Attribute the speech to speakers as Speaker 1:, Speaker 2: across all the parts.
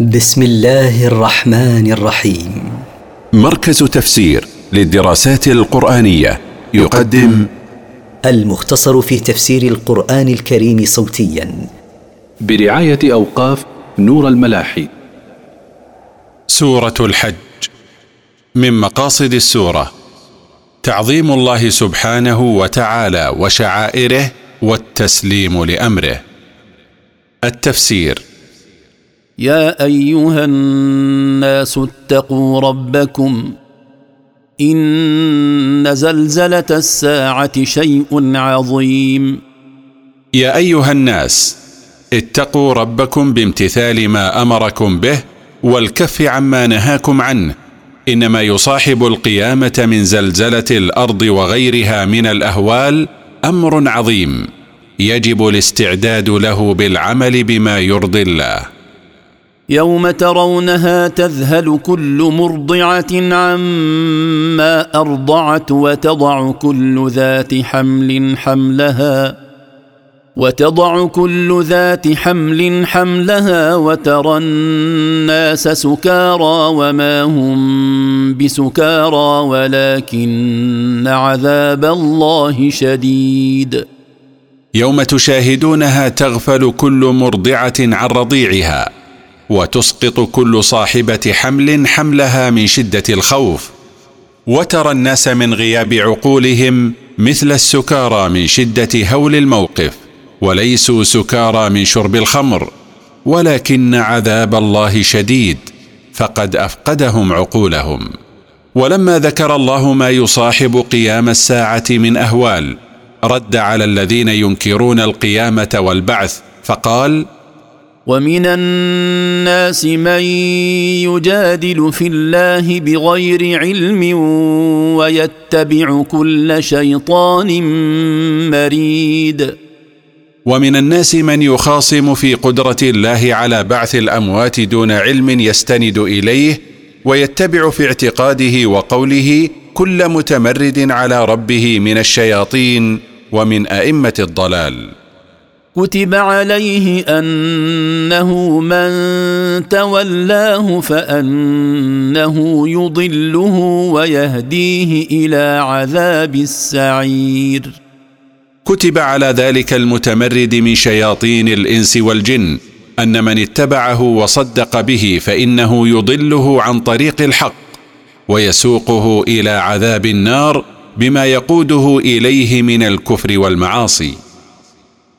Speaker 1: بسم الله الرحمن الرحيم.
Speaker 2: مركز تفسير للدراسات القرآنية يقدم
Speaker 1: المختصر في تفسير القرآن الكريم صوتيا.
Speaker 3: برعاية أوقاف نور الملاحي.
Speaker 2: سورة الحج. من مقاصد السورة تعظيم الله سبحانه وتعالى وشعائره والتسليم لأمره. التفسير
Speaker 4: يا أيها الناس اتقوا ربكم إن زلزلة الساعة شيء عظيم.
Speaker 2: يا أيها الناس اتقوا ربكم بامتثال ما أمركم به والكف عما نهاكم عنه. إنما يصاحب القيامة من زلزلة الأرض وغيرها من الأهوال أمر عظيم. يجب الاستعداد له بالعمل بما يرضي الله.
Speaker 4: يوم ترونها تذهل كل مرضعة عما أرضعت وتضع كل ذات حمل حملها وتضع كل ذات حمل حملها وترى الناس سكارى وما هم بسكارى ولكن عذاب الله شديد.
Speaker 2: يوم تشاهدونها تغفل كل مرضعة عن رضيعها. وتسقط كل صاحبة حمل حملها من شدة الخوف وترى الناس من غياب عقولهم مثل السكارى من شدة هول الموقف وليسوا سكارى من شرب الخمر ولكن عذاب الله شديد فقد أفقدهم عقولهم. ولما ذكر الله ما يصاحب قيام الساعة من أهوال رد على الذين ينكرون القيامة والبعث فقال
Speaker 4: ومن الناس من يجادل في الله بغير علم ويتبع كل شيطان مريد.
Speaker 2: ومن الناس من يخاصم في قدرة الله على بعث الأموات دون علم يستند إليه ويتبع في اعتقاده وقوله كل متمرد على ربه من الشياطين ومن أئمة الضلال.
Speaker 4: كتب عليه أنه من تولاه فأنه يضله ويهديه إلى عذاب السعير.
Speaker 2: كتب على ذلك المتمرد من شياطين الإنس والجن أن من اتبعه وصدق به فإنه يضله عن طريق الحق ويسوقه إلى عذاب النار بما يقوده إليه من الكفر والمعاصي.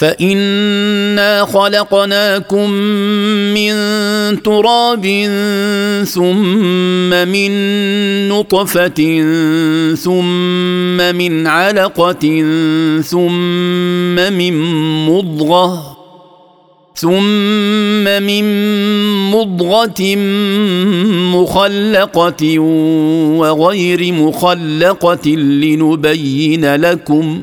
Speaker 4: فانا خلقناكم من تراب ثم من نطفه ثم من علقه ثم من مضغه ثم من مضغه مخلقه وغير مخلقه لنبين لكم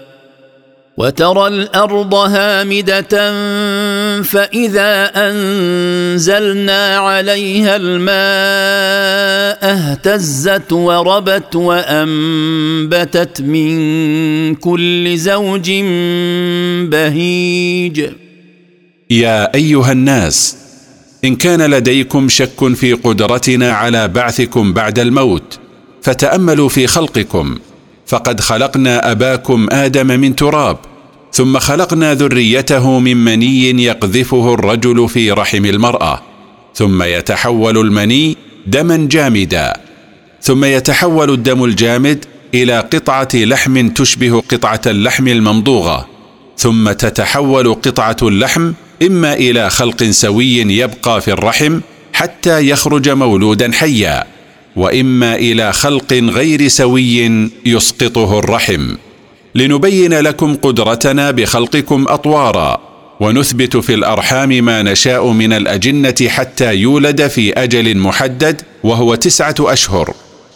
Speaker 4: وترى الأرض هامدة فإذا أنزلنا عليها الماء اهتزت وربت وأنبتت من كل زوج بهيج.
Speaker 2: يا أيها الناس إن كان لديكم شك في قدرتنا على بعثكم بعد الموت فتأملوا في خلقكم. فقد خلقنا أباكم آدم من تراب ثم خلقنا ذريته من مني يقذفه الرجل في رحم المرأة ثم يتحول المني دما جامدا ثم يتحول الدم الجامد إلى قطعة لحم تشبه قطعة اللحم الممضوغه ثم تتحول قطعة اللحم إما إلى خلق سوي يبقى في الرحم حتى يخرج مولودا حيا. وإما إلى خلق غير سوي يسقطه الرحم. لنبين لكم قدرتنا بخلقكم أطوارا ونثبت في الأرحام ما نشاء من الأجنة حتى يولد في أجل محدد وهو تسعة أشهر.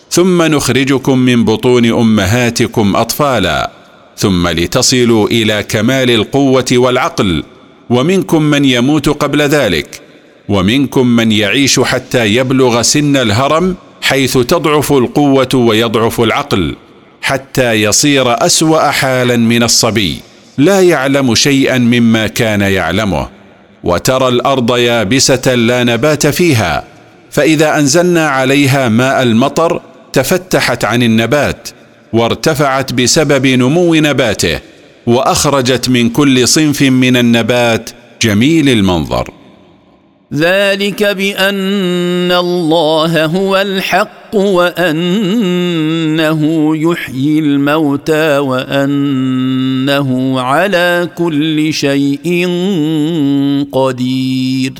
Speaker 2: ثم نخرجكم من بطون أمهاتكم أطفالا ثم لتصلوا إلى كمال القوة والعقل ومنكم من يموت قبل ذلك ومنكم من يعيش حتى يبلغ سن الهرم حيث تضعف القوة ويضعف العقل حتى يصير أسوأ حالا من الصبي. لا يعلم شيئا مما كان يعلمه. وترى الأرض يابسة لا نبات فيها فإذا أنزلنا عليها ماء المطر تفتحت عن النبات وارتفعت بسبب نمو نباته وأخرجت من كل صنف من النبات جميل المنظر.
Speaker 4: ذلك بأن الله هو الحق وأنه يحيي الموتى وأنه على كل شيء قدير.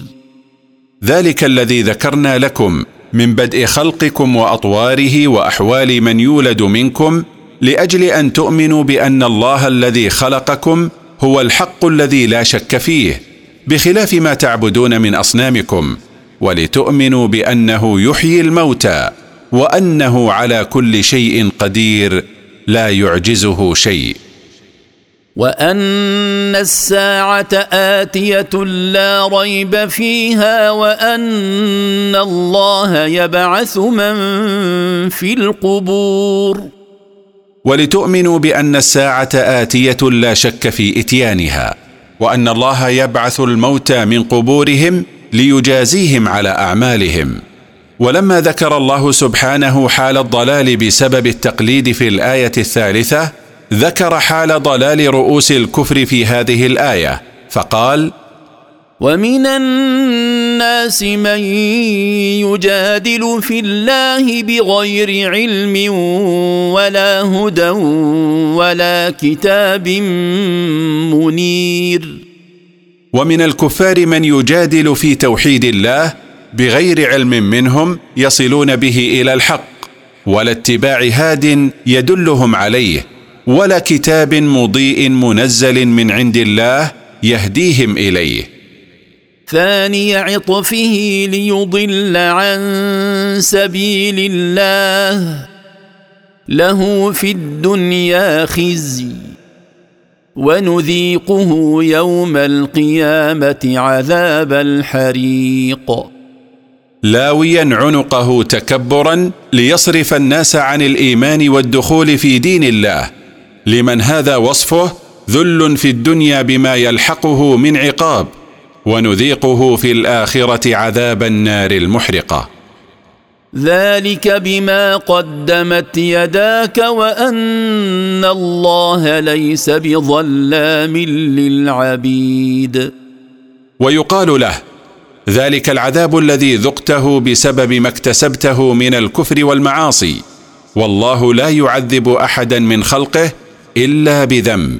Speaker 2: ذلك الذي ذكرنا لكم من بدء خلقكم وأطواره وأحوال من يولد منكم لأجل أن تؤمنوا بأن الله الذي خلقكم هو الحق الذي لا شك فيه. بخلاف ما تعبدون من أصنامكم ولتؤمنوا بأنه يحيي الموتى وأنه على كل شيء قدير لا يعجزه شيء.
Speaker 4: وأن الساعة آتية لا ريب فيها وأن الله يبعث من في القبور.
Speaker 2: ولتؤمنوا بأن الساعة آتية لا شك في إتيانها. وأن الله يبعث الموتى من قبورهم ليجازيهم على أعمالهم. ولما ذكر الله سبحانه حال الضلال بسبب التقليد في الآية الثالثة ذكر حال ضلال رؤوس الكفر في هذه الآية فقال
Speaker 4: ومن الناس من يجادل في الله بغير علم ولا هدى ولا كتاب منير.
Speaker 2: ومن الكفار من يجادل في توحيد الله بغير علم منهم يصلون به إلى الحق ولا اتباع هاد يدلهم عليه ولا كتاب مضيء منزل من عند الله يهديهم إليه.
Speaker 4: ثاني عطفه ليضل عن سبيل الله. له في الدنيا خزي ونذيقه يوم القيامة عذاب الحريق.
Speaker 2: لاويا عنقه تكبرا ليصرف الناس عن الإيمان والدخول في دين الله. لمن هذا وصفه ذل في الدنيا بما يلحقه من عقاب. ونذيقه في الآخرة عذاب النار المحرقة.
Speaker 4: ذلك بما قدمت يداك وأن الله ليس بظلام للعبيد.
Speaker 2: ويقال له ذلك العذاب الذي ذقته بسبب ما اكتسبته من الكفر والمعاصي والله لا يعذب أحدا من خلقه إلا بذنب.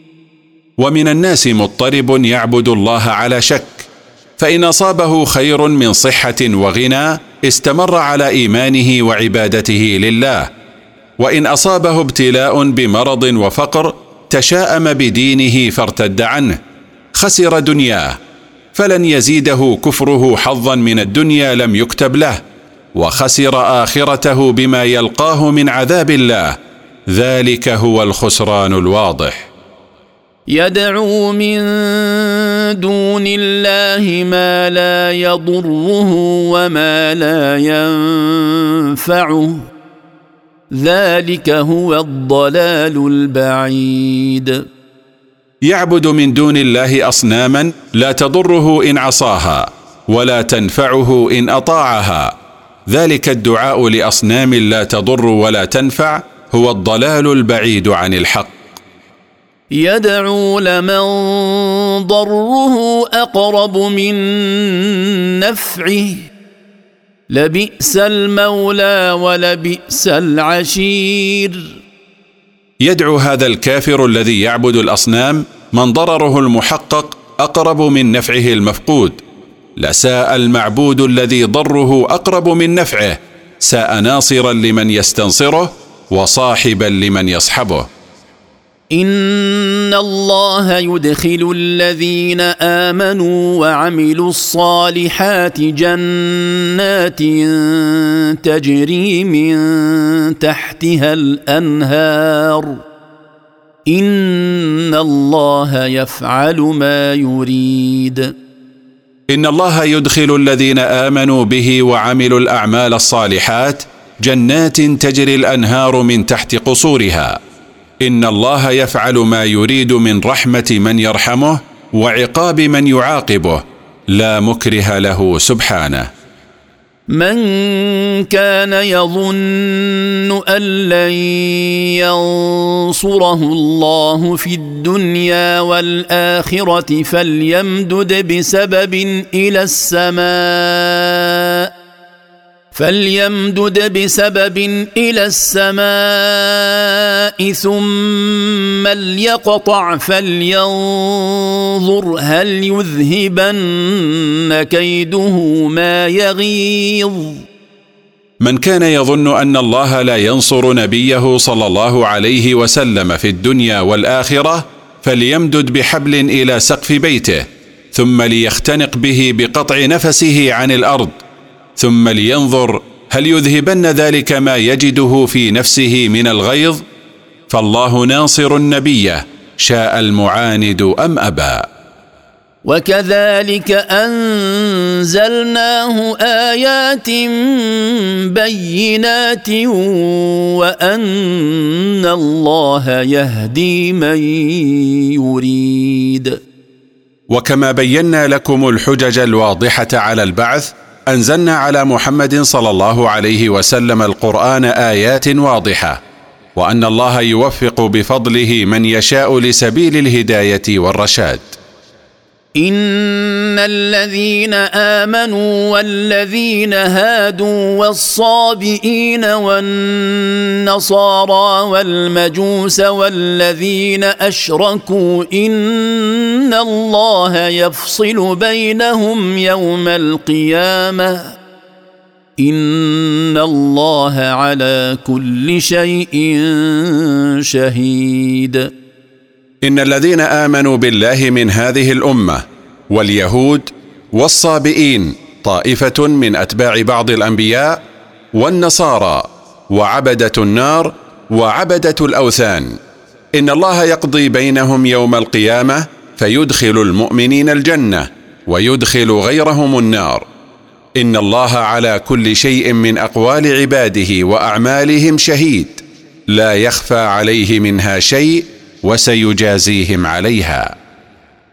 Speaker 2: ومن الناس مضطرب يعبد الله على شك فإن أصابه خير من صحة وغنى استمر على إيمانه وعبادته لله وإن أصابه ابتلاء بمرض وفقر تشاءم بدينه فارتد عنه خسر دنياه فلن يزيده كفره حظا من الدنيا لم يكتب له وخسر آخرته بما يلقاه من عذاب الله ذلك هو الخسران الواضح.
Speaker 4: يدعو من دون الله ما لا يضره وما لا ينفعه. ذلك هو الضلال البعيد.
Speaker 2: يعبد من دون الله أصناما لا تضره إن عصاها ولا تنفعه إن أطاعها. ذلك الدعاء لأصنام لا تضر ولا تنفع هو الضلال البعيد عن الحق.
Speaker 4: يدعو لمن ضره أقرب من نفعه. لبئس المولى ولبئس العشير.
Speaker 2: يدعو هذا الكافر الذي يعبد الأصنام من ضرره المحقق أقرب من نفعه المفقود. لساء المعبود الذي ضره أقرب من نفعه. ساء ناصرا لمن يستنصره وصاحبا لمن يصحبه.
Speaker 4: ان الله يدخل الذين امنوا وعملوا الصالحات جنات تجري من تحتها الانهار ان الله يفعل ما يريد.
Speaker 2: ان الله يدخل الذين امنوا به وعملوا الاعمال الصالحات جنات تجري الانهار من تحت قصورها إن الله يفعل ما يريد من رحمة من يرحمه وعقاب من يعاقبه. لا مكره له سبحانه.
Speaker 4: من كان يظن أن لن ينصره الله في الدنيا والآخرة فليمدد بسبب إلى السماء. فليمدد بسبب إلى السماء ثم ليقطع فلينظر هل يذهبن كيده ما يغيظ.
Speaker 2: من كان يظن أن الله لا ينصر نبيه صلى الله عليه وسلم في الدنيا والآخرة فليمدد بحبل إلى سقف بيته ثم ليختنق به بقطع نفسه عن الأرض. ثم لينظر هل يذهبن ذلك ما يجده في نفسه من الغيظ؟ فالله ناصر النبي شاء المعاند أم أبى.
Speaker 4: وكذلك أنزلناه آيات بينات وأن الله يهدي من يريد.
Speaker 2: وكما بينا لكم الحجج الواضحة على البعث أنزلنا على محمد صلى الله عليه وسلم القرآن آيات واضحة وأن الله يوفق بفضله من يشاء لسبيل الهداية والرشاد.
Speaker 4: الذين آمنوا والذين هادوا والصابئين والنصارى والمجوس والذين أشركوا إن الله يفصل بينهم يوم القيامة. إن الله على كل شيء شهيد.
Speaker 2: إن الذين آمنوا بالله من هذه الأمة واليهود والصابئين طائفة من أتباع بعض الأنبياء والنصارى وعبدة النار وعبدة الأوثان. إن الله يقضي بينهم يوم القيامة فيدخل المؤمنين الجنة ويدخل غيرهم النار. إن الله على كل شيء من أقوال عباده وأعمالهم شهيد. لا يخفى عليه منها شيء وسيجازيهم عليها.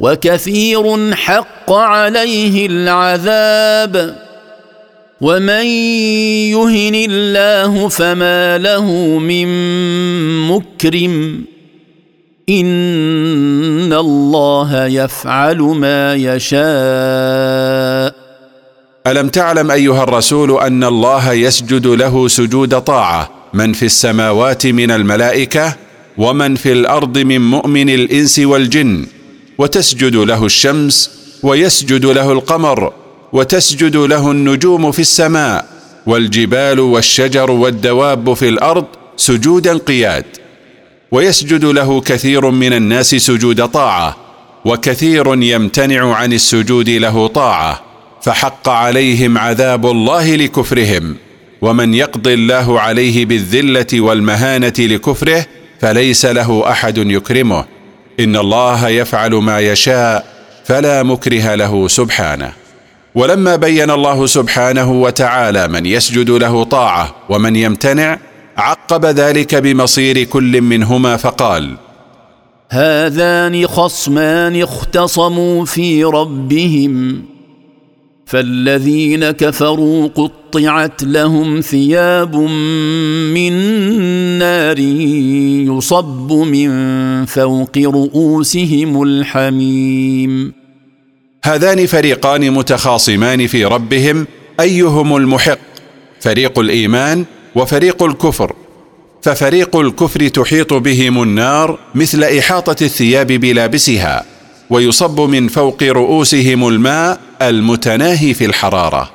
Speaker 4: وكثير حق عليه العذاب. ومن يهن الله فما له من مكرم. إن الله يفعل ما يشاء.
Speaker 2: ألم تعلم أيها الرسول أن الله يسجد له سجود طاعة؟ من في السماوات من الملائكة ومن في الأرض من مؤمن الإنس والجن. وتسجد له الشمس ويسجد له القمر وتسجد له النجوم في السماء والجبال والشجر والدواب في الأرض سجودا قياد. ويسجد له كثير من الناس سجود طاعة وكثير يمتنع عن السجود له طاعة فحق عليهم عذاب الله لكفرهم. ومن يقضي الله عليه بالذلة والمهانة لكفره فليس له أحد يكرمه. إن الله يفعل ما يشاء فلا مكره له سبحانه. ولما بين الله سبحانه وتعالى من يسجد له طاعة ومن يمتنع عقب ذلك بمصير كل منهما فقال
Speaker 4: هذان خصمان اختصموا في ربهم. فالذين كفروا قطعت لهم ثياب من نار يصب من فوق رؤوسهم الحميم.
Speaker 2: هذان فريقان متخاصمان في ربهم أيهم المحق؟ فريق الإيمان وفريق الكفر. ففريق الكفر تحيط بهم النار مثل إحاطة الثياب بلابسها. ويصب من فوق رؤوسهم الماء المتناهي في الحرارة.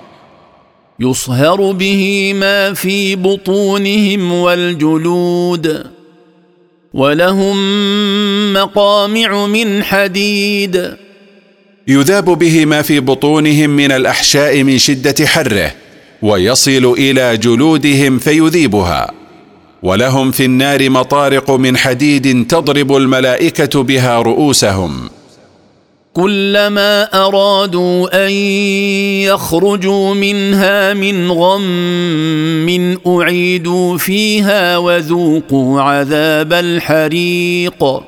Speaker 4: يصهر به ما في بطونهم والجلود ولهم مقامع من حديد.
Speaker 2: يذاب به ما في بطونهم من الأحشاء من شدة حره ويصل إلى جلودهم فيذيبها. ولهم في النار مطارق من حديد تضرب الملائكة بها رؤوسهم.
Speaker 4: كلما أرادوا أن يخرجوا منها من غم أعيدوا فيها وذوقوا عذاب الحريق.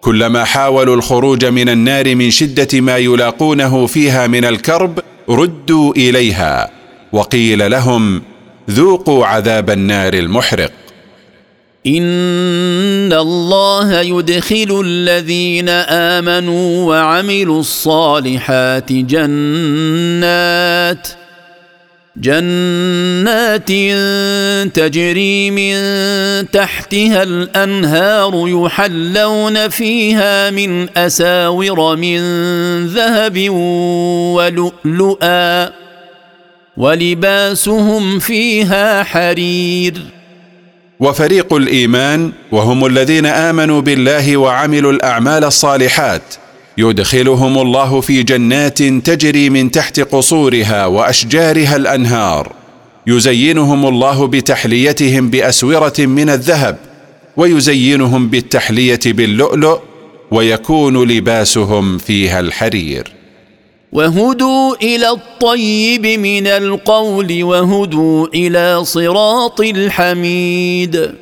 Speaker 2: كلما حاولوا الخروج من النار من شدة ما يلاقونه فيها من الكرب ردوا إليها وقيل لهم ذوقوا عذاب النار المحرق.
Speaker 4: ان الله يدخل الذين امنوا وعملوا الصالحات جنات جنات تجري من تحتها الانهار يحلون فيها من اساور من ذهب ولؤلؤا ولباسهم فيها حرير
Speaker 2: وفريق الإيمان وهم الذين آمنوا بالله وعملوا الأعمال الصالحات. يدخلهم الله في جنات تجري من تحت قصورها وأشجارها الأنهار. يزينهم الله بتحليتهم بأسورة من الذهب ويزينهم بالتحلية باللؤلؤ ويكون لباسهم فيها الحرير.
Speaker 4: وهدوا إلى الطيب من القول وهدوا إلى صراط الحميد.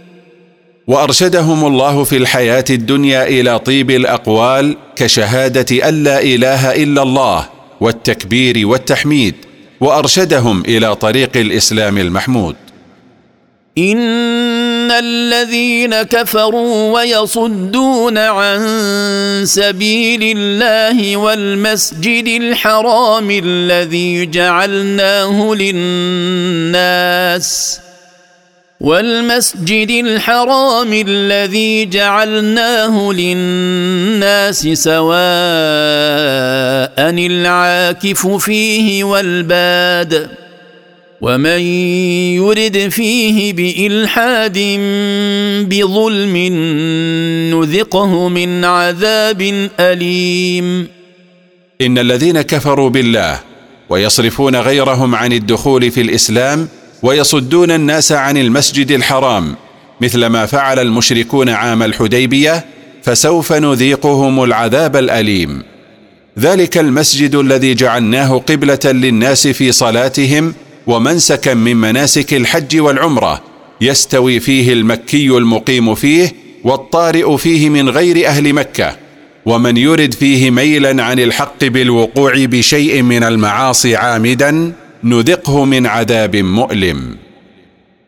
Speaker 2: وأرشدهم الله في الحياة الدنيا إلى طيب الأقوال كشهادة أن لا إله إلا الله والتكبير والتحميد وأرشدهم إلى طريق الإسلام المحمود.
Speaker 4: ان الذين كفروا ويصدون عن سبيل الله والمسجد الحرام الذي جعلناه للناس والمسجد الحرام الذي جعلناه للناس سواء العاكف فيه والباد ومن يرد فيه بإلحاد بظلم نذقه من عذاب أليم.
Speaker 2: إن الذين كفروا بالله ويصرفون غيرهم عن الدخول في الإسلام ويصدون الناس عن المسجد الحرام مثل ما فعل المشركون عام الحديبية فسوف نذيقهم العذاب الأليم. ذلك المسجد الذي جعلناه قبلة للناس في صلاتهم ومنسكا من مناسك الحج والعمرة يستوي فيه المكي المقيم فيه والطارئ فيه من غير أهل مكة ومن يرد فيه ميلا عن الحق بالوقوع بشيء من المعاصي عامدا نذقه من عذاب مؤلم.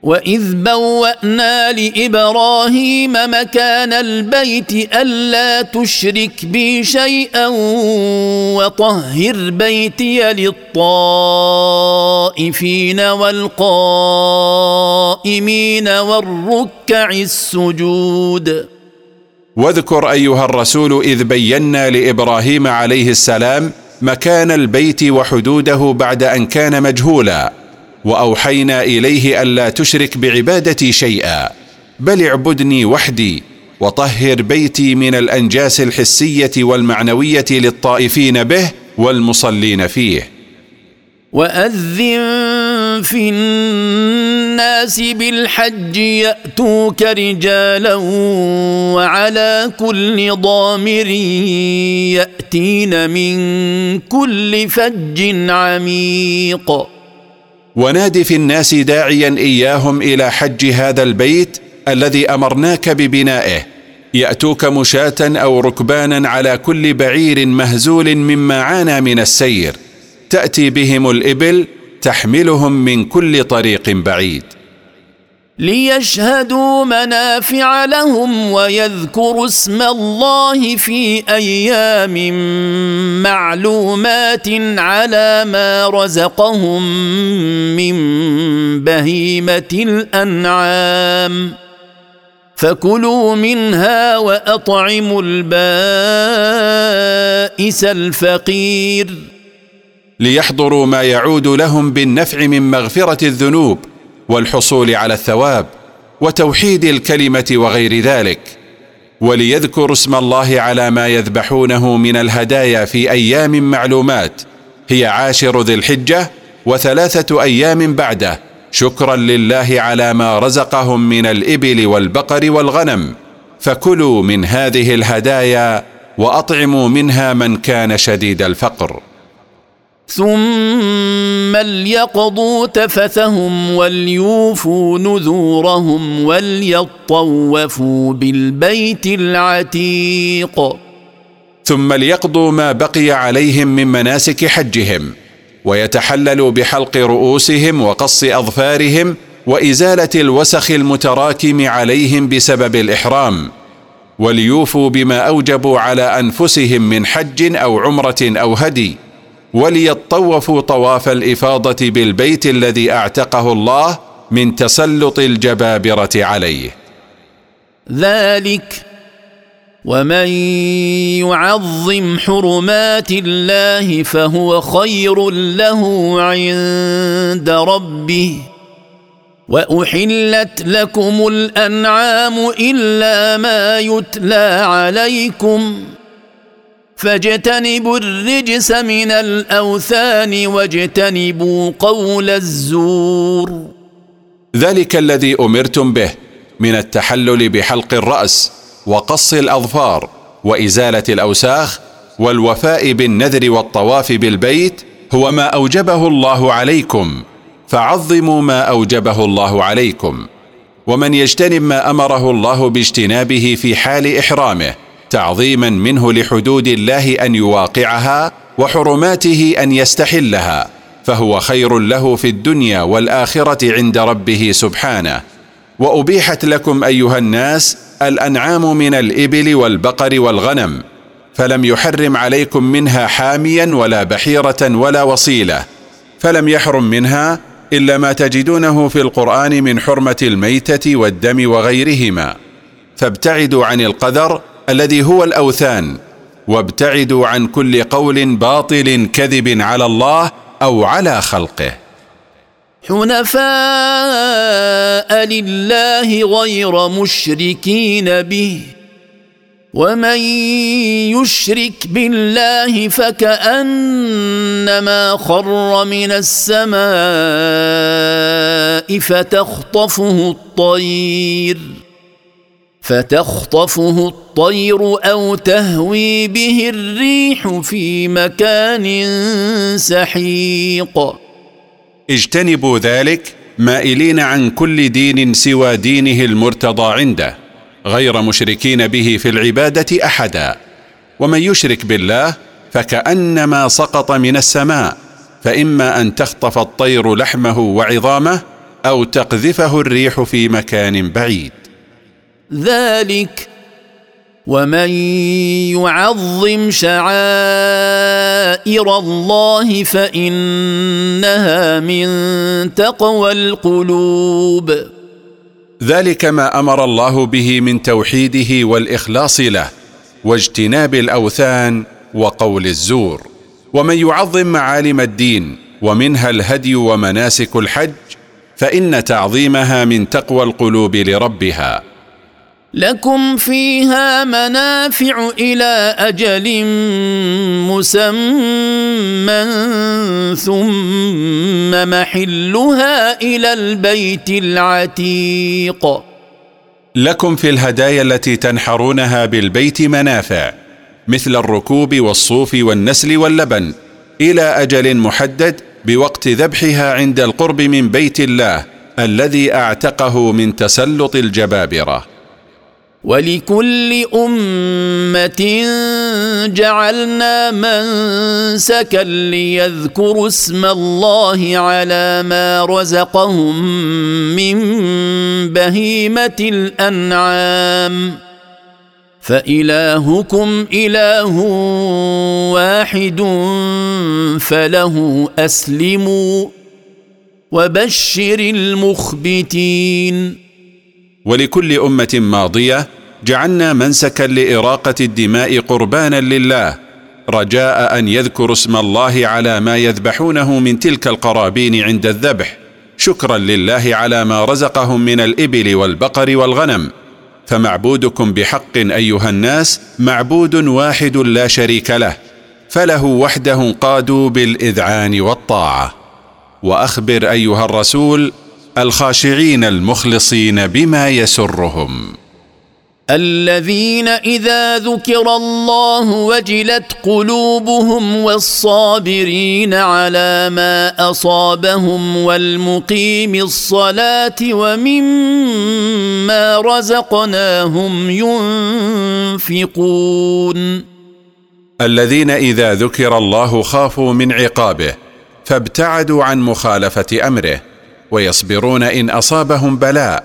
Speaker 4: واذ بوانا لابراهيم مكان البيت الا تشرك بي شيئا وطهر بيتي للطائفين والقائمين والركع السجود
Speaker 2: واذكر أيها الرسول إذ بينا لإبراهيم عليه السلام مكان البيت وحدوده بعد أن كان مجهولا. وأوحينا إليه ألا تشرك بعبادتي شيئا. بل اعبدني وحدي وطهر بيتي من الأنجاس الحسية والمعنوية للطائفين به والمصلين فيه.
Speaker 4: وأذن في الناس بالحج يأتوك رجالا وعلى كل ضامر يأتين من كل فج عميق.
Speaker 2: وناد في الناس داعيا إياهم إلى حج هذا البيت الذي أمرناك ببنائه. يأتوك مشاة أو ركبانا على كل بعير مهزول مما عانى من السير. تأتي بهم الإبل تحملهم من كل طريق بعيد.
Speaker 4: ليشهدوا منافع لهم ويذكروا اسم الله في أيام معلومات على ما رزقهم من بهيمة الأنعام. فكلوا منها وأطعموا البائس الفقير.
Speaker 2: ليحضروا ما يعود لهم بالنفع من مغفرة الذنوب والحصول على الثواب وتوحيد الكلمة وغير ذلك وليذكروا اسم الله على ما يذبحونه من الهدايا في أيام معلومات هي عاشر ذي الحجة وثلاثة أيام بعده. شكرا لله على ما رزقهم من الإبل والبقر والغنم. فكلوا من هذه الهدايا وأطعموا منها من كان شديد الفقر.
Speaker 4: ثم ليقضوا تفثهم وليوفوا نذورهم وليطوفوا بالبيت العتيق.
Speaker 2: ثم ليقضوا ما بقي عليهم من مناسك حجهم ويتحللوا بحلق رؤوسهم وقص أظفارهم وإزالة الوسخ المتراكم عليهم بسبب الإحرام وليوفوا بما أوجبوا على أنفسهم من حج أو عمرة أو هدي. وليطوفوا طواف الإفاضة بالبيت الذي أعتقه الله من تسلط الجبابرة عليه.
Speaker 4: ذلك ومن يعظم حرمات الله فهو خير له عند ربه. وأحلت لكم الأنعام إلا ما يتلى عليكم. فاجتنبوا الرجس من الأوثان واجتنبوا قول الزور.
Speaker 2: ذلك الذي أمرتم به من التحلل بحلق الرأس وقص الأظفار وإزالة الأوساخ والوفاء بالنذر والطواف بالبيت هو ما أوجبه الله عليكم. فعظموا ما أوجبه الله عليكم. ومن يجتنب ما أمره الله باجتنابه في حال إحرامه تعظيما منه لحدود الله أن يواقعها وحرماته أن يستحلها فهو خير له في الدنيا والآخرة عند ربه سبحانه. وأبيحت لكم أيها الناس الأنعام من الإبل والبقر والغنم فلم يحرم عليكم منها حاميا ولا بحيرة ولا وصيلة فلم يحرم منها إلا ما تجدونه في القرآن من حرمة الميتة والدم وغيرهما. فابتعدوا عن القدر الذي هو الأوثان وابتعدوا عن كل قول باطل كذب على الله أو على خلقه.
Speaker 4: حنفاء لله غير مشركين به ومن يشرك بالله فكأنما خر من السماء فتخطفه الطير. فتخطفه الطير أو تهوي به الريح في مكان سحيق.
Speaker 2: اجتنبوا ذلك مائلين عن كل دين سوى دينه المرتضى عنده غير مشركين به في العبادة أحدا. ومن يشرك بالله فكأنما سقط من السماء فإما أن تخطف الطير لحمه وعظامه أو تقذفه الريح في مكان بعيد.
Speaker 4: ذلك ومن يعظم شعائر الله فإنها من تقوى القلوب.
Speaker 2: ذلك ما أمر الله به من توحيده والإخلاص له واجتناب الأوثان وقول الزور. ومن يعظم معالم الدين ومنها الهدي ومناسك الحج فإن تعظيمها من تقوى القلوب لربها.
Speaker 4: لكم فيها منافع إلى أجل مسمى ثم محلها إلى البيت العتيق.
Speaker 2: لكم في الهدايا التي تنحرونها بالبيت منافع مثل الركوب والصوف والنسل واللبن إلى أجل محدد بوقت ذبحها عند القرب من بيت الله الذي أعتقه من تسلط الجبابرة.
Speaker 4: ولكل أمة جعلنا منسكا ليذكروا اسم الله على ما رزقهم من بهيمة الأنعام. فإلهكم إله واحد فله أسلموا وبشر المخبتين.
Speaker 2: ولكل أمة ماضية جعلنا منسكا لإراقة الدماء قربانا لله رجاء أن يذكروا اسم الله على ما يذبحونه من تلك القرابين عند الذبح شكرا لله على ما رزقهم من الإبل والبقر والغنم. فمعبودكم بحق أيها الناس معبود واحد لا شريك له فله وحده قادوا بالإذعان والطاعة. وأخبر أيها الرسول الخاشعين المخلصين بما يسرهم.
Speaker 4: الذين إذا ذكر الله وجلت قلوبهم والصابرين على ما أصابهم والمقيم الصلاة ومما رزقناهم ينفقون.
Speaker 2: الذين إذا ذكر الله خافوا من عقابه فابتعدوا عن مخالفة أمره. ويصبرون إن أصابهم بلاء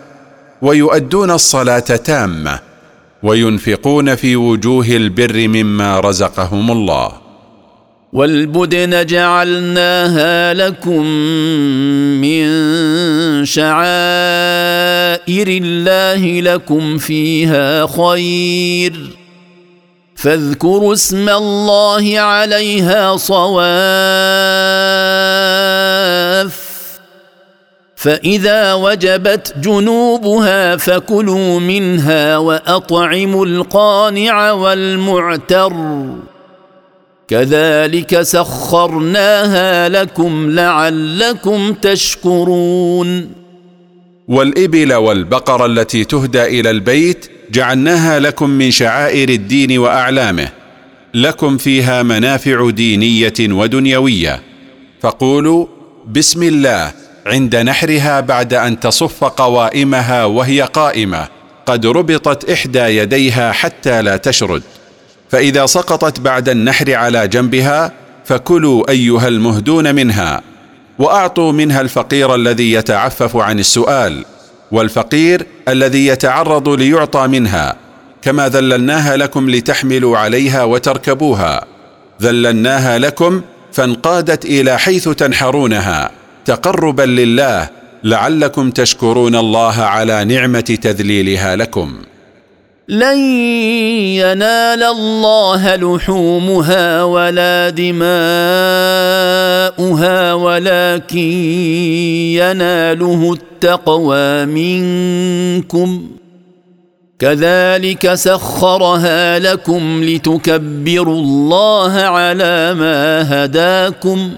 Speaker 2: ويؤدون الصلاة تامة وينفقون في وجوه البر مما رزقهم الله.
Speaker 4: والبدن جعلناها لكم من شعائر الله لكم فيها خير. فاذكروا اسم الله عليها صواف. فإذا وجبت جنوبها فكلوا منها وأطعموا القانع والمعتر. كذلك سخرناها لكم لعلكم تشكرون.
Speaker 2: والإبل والبقر التي تهدى إلى البيت جعلناها لكم من شعائر الدين وأعلامه. لكم فيها منافع دينية ودنيوية. فقولوا بسم الله. عند نحرها بعد أن تصف قوائمها وهي قائمة. قد ربطت إحدى يديها حتى لا تشرد. فإذا سقطت بعد النحر على جنبها فكلوا أيها المهدون منها. وأعطوا منها الفقير الذي يتعفف عن السؤال والفقير الذي يتعرض ليعطى منها. كما ذللناها لكم لتحملوا عليها وتركبوها. ذللناها لكم فانقادت إلى حيث تنحرونها. تقربا لله لعلكم تشكرون الله على نعمة تذليلها لكم.
Speaker 4: لن ينال الله لحومها ولا دماؤها ولكن يناله التقوى منكم. كذلك سخرها لكم لتكبروا الله على ما هداكم.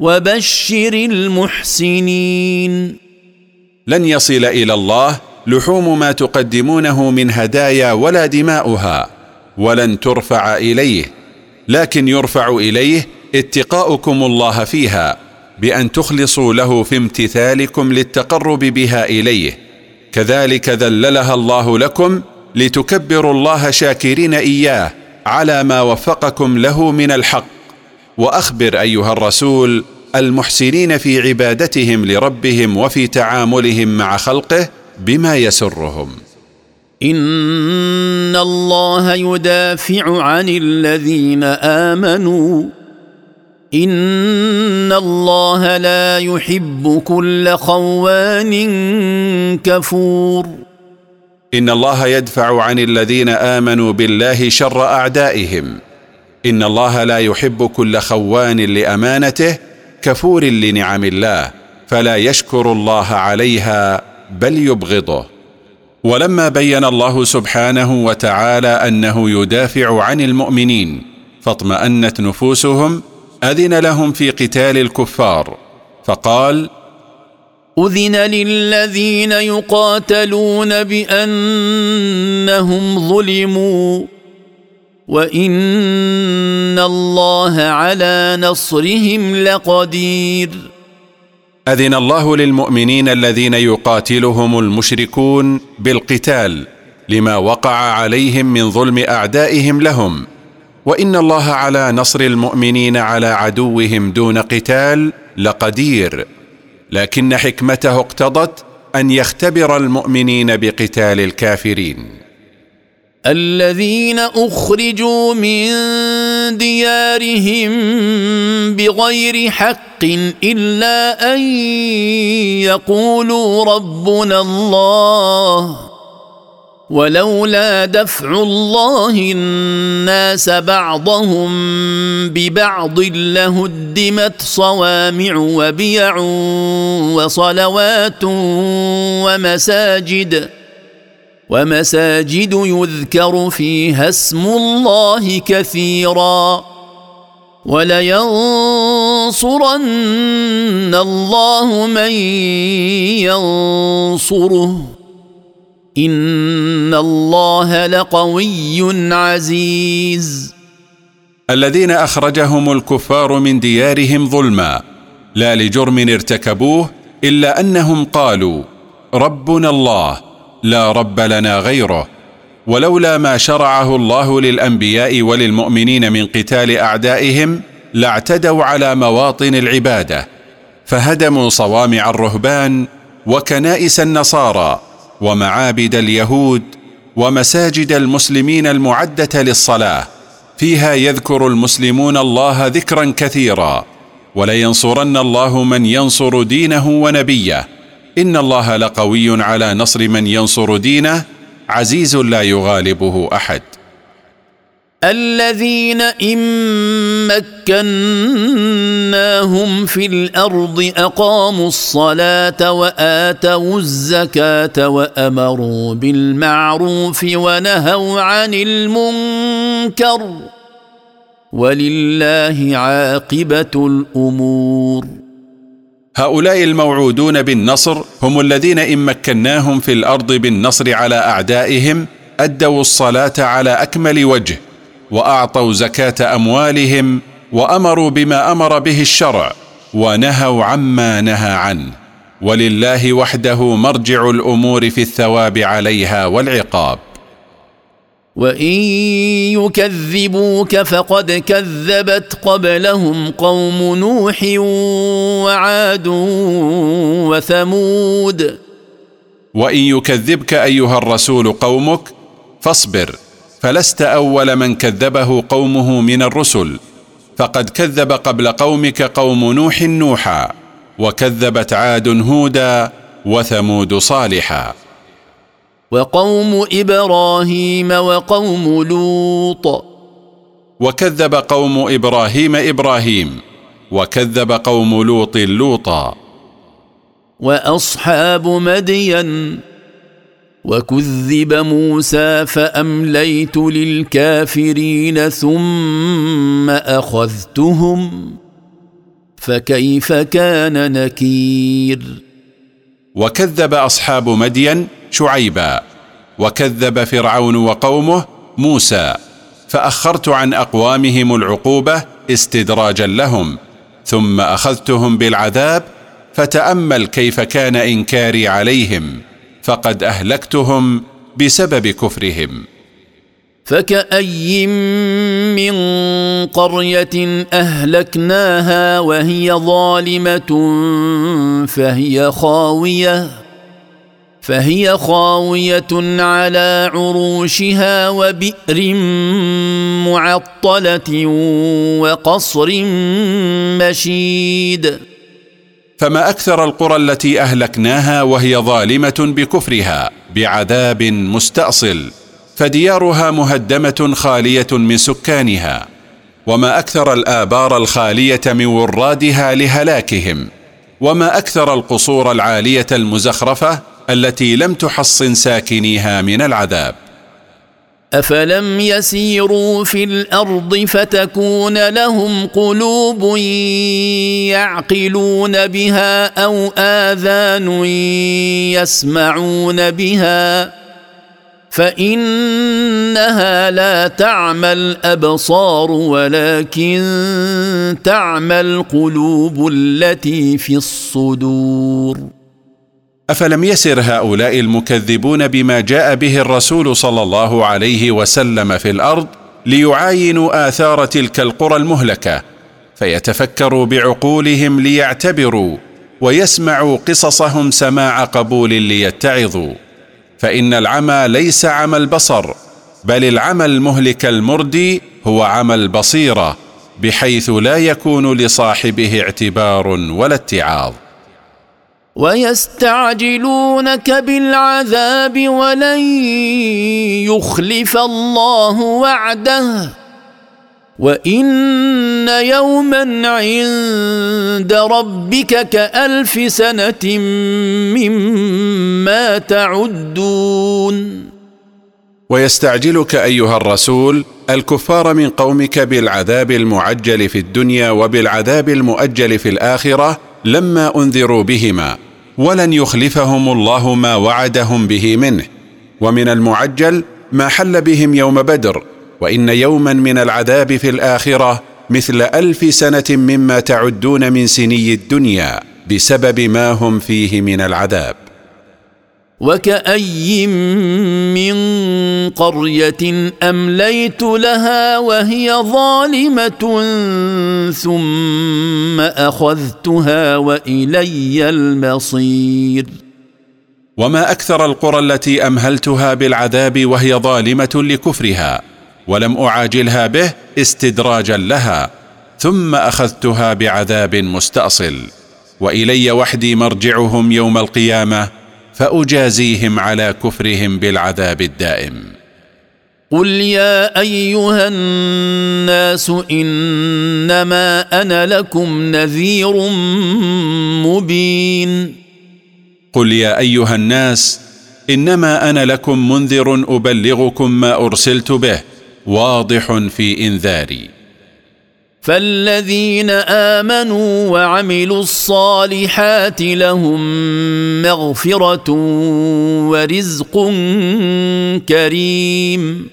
Speaker 4: وبشر المحسنين.
Speaker 2: لن يصل إلى الله لحوم ما تقدمونه من هدايا ولا دماؤها ولن ترفع إليه لكن يرفع إليه اتقاؤكم الله فيها بأن تخلصوا له في امتثالكم للتقرب بها إليه. كذلك ذللها الله لكم لتكبروا الله شاكرين إياه على ما وفقكم له من الحق. وأخبر أيها الرسول المحسنين في عبادتهم لربهم وفي تعاملهم مع خلقه بما يسرهم.
Speaker 4: إن الله يدافع عن الذين آمنوا. إن الله لا يحب كل خوان كفور.
Speaker 2: إن الله يدفع عن الذين آمنوا بالله شر أعدائهم. إن الله لا يحب كل خوان لأمانته كفور لنعم الله فلا يشكر الله عليها بل يبغضه. ولما بين الله سبحانه وتعالى أنه يدافع عن المؤمنين فاطمأنت نفوسهم أذن لهم في قتال الكفار. فقال
Speaker 4: أذن للذين يقاتلون بأنهم ظلموا وان الله على نصرهم لقدير.
Speaker 2: أذن الله للمؤمنين الذين يقاتلهم المشركون بالقتال لما وقع عليهم من ظلم أعدائهم لهم. وإن الله على نصر المؤمنين على عدوهم دون قتال لقدير. لكن حكمته اقتضت أن يختبر المؤمنين بقتال الكافرين.
Speaker 4: الذين أخرجوا من ديارهم بغير حق إلا أن يقولوا ربنا الله ولولا دفع الله الناس بعضهم ببعض لهدمت صوامع وبيع وصلوات ومساجد ومساجد يذكر فيها اسم الله كثيرا ولينصرن الله من ينصره. إن الله لقوي عزيز.
Speaker 2: الذين أخرجهم الكفار من ديارهم ظلما لا لجرم ارتكبوه إلا أنهم قالوا ربنا الله لا رب لنا غيره ولولا ما شرعه الله للأنبياء وللمؤمنين من قتال أعدائهم لاعتدوا على مواطن العبادة فهدموا صوامع الرهبان وكنائس النصارى ومعابد اليهود ومساجد المسلمين المعدة للصلاة فيها يذكر المسلمون الله ذكرا كثيرا ولينصرن الله من ينصر دينه ونبيه. ان الله لقوي على نصر من ينصر دينه عزيز لا يغالبه احد.
Speaker 4: الذين ان مكناهم في الأرض اقاموا الصلاه واتوا الزكاه وامروا بالمعروف ونهوا عن المنكر. ولله عاقبه الأمور.
Speaker 2: هؤلاء الموعودون بالنصر هم الذين إن مكناهم في الأرض بالنصر على أعدائهم أدوا الصلاة على أكمل وجه وأعطوا زكاة أموالهم وأمروا بما أمر به الشرع ونهوا عما نهى عنه. ولله وحده مرجع الأمور في الثواب عليها والعقاب.
Speaker 4: وان يكذبوك فقد كذبت قبلهم قوم نوح وعاد وثمود.
Speaker 2: وان يكذبك ايها الرسول قومك فاصبر فلست اول من كذبه قومه من الرسل فقد كذب قبل قومك قوم نوح نوحا وكذبت عاد هودا وثمود صالحا.
Speaker 4: وقوم إبراهيم وقوم لوط.
Speaker 2: وكذب قوم إبراهيم إبراهيم وكذب قوم لوط لوطا.
Speaker 4: وأصحاب مدين وكذب موسى فأمليت للكافرين ثم أخذتهم فكيف كان نكير؟
Speaker 2: وكذب أصحاب مدين شعيبا. وكذب فرعون وقومه موسى فأخرت عن أقوامهم العقوبة استدراجا لهم ثم أخذتهم بالعذاب فتأمل كيف كان إنكاري عليهم فقد أهلكتهم بسبب كفرهم.
Speaker 4: فكأي من قرية أهلكناها وهي ظالمة فهي خاوية. فهي خاوية على عروشها وبئر معطلة وقصر مشيد.
Speaker 2: فما أكثر القرى التي أهلكناها وهي ظالمة بكفرها بعذاب مستأصل فديارها مهدمة خالية من سكانها وما أكثر الآبار الخالية من ورادها لهلاكهم وما أكثر القصور العالية المزخرفة التي لم تحصن ساكنيها من العذاب.
Speaker 4: أفلم يسيروا في الأرض فتكون لهم قلوب يعقلون بها أو آذان يسمعون بها فإنها لا تعمى الأبصار ولكن تعمى القلوب التي في الصدور.
Speaker 2: أفلم يسر هؤلاء المكذبون بما جاء به الرسول صلى الله عليه وسلم في الأرض ليعاينوا آثار تلك القرى المهلكة فيتفكروا بعقولهم ليعتبروا ويسمعوا قصصهم سماع قبول ليتعظوا. فإن العمى ليس عمى البصر بل العمى المهلك المردي هو عمى البصيرة بحيث لا يكون لصاحبه اعتبار ولا اتعاظ.
Speaker 4: ويستعجلونك بالعذاب ولن يخلف الله وعده. وإن يوما عند ربك كألف سنة مما تعدون.
Speaker 2: ويستعجلك أيها الرسول الكفار من قومك بالعذاب المعجل في الدنيا وبالعذاب المؤجل في الآخرة لما أنذروا بهما. ولن يخلفهم الله ما وعدهم به منه. ومن المعجل ما حل بهم يوم بدر وإن يوما من العذاب في الآخرة مثل ألف سنة مما تعدون من سني الدنيا بسبب ما هم فيه من العذاب.
Speaker 4: وكأي من قرية أمليت لها وهي ظالمة ثم أخذتها وإلي المصير
Speaker 2: وما أكثر القرى التي أمهلتها بالعذاب وهي ظالمة لكفرها ولم أعاجلها به استدراجا لها ثم أخذتها بعذاب مستأصل. وإلي وحدي مرجعهم يوم القيامة فأجازيهم على كفرهم بالعذاب الدائم.
Speaker 4: قل يا أيها الناس إنما أنا لكم نذير مبين.
Speaker 2: قل يا أيها الناس إنما أنا لكم منذر أبلغكم ما أرسلت به واضح في إنذاري.
Speaker 4: فالذين امنوا وعملوا الصالحات لهم مغفره ورزق كريم.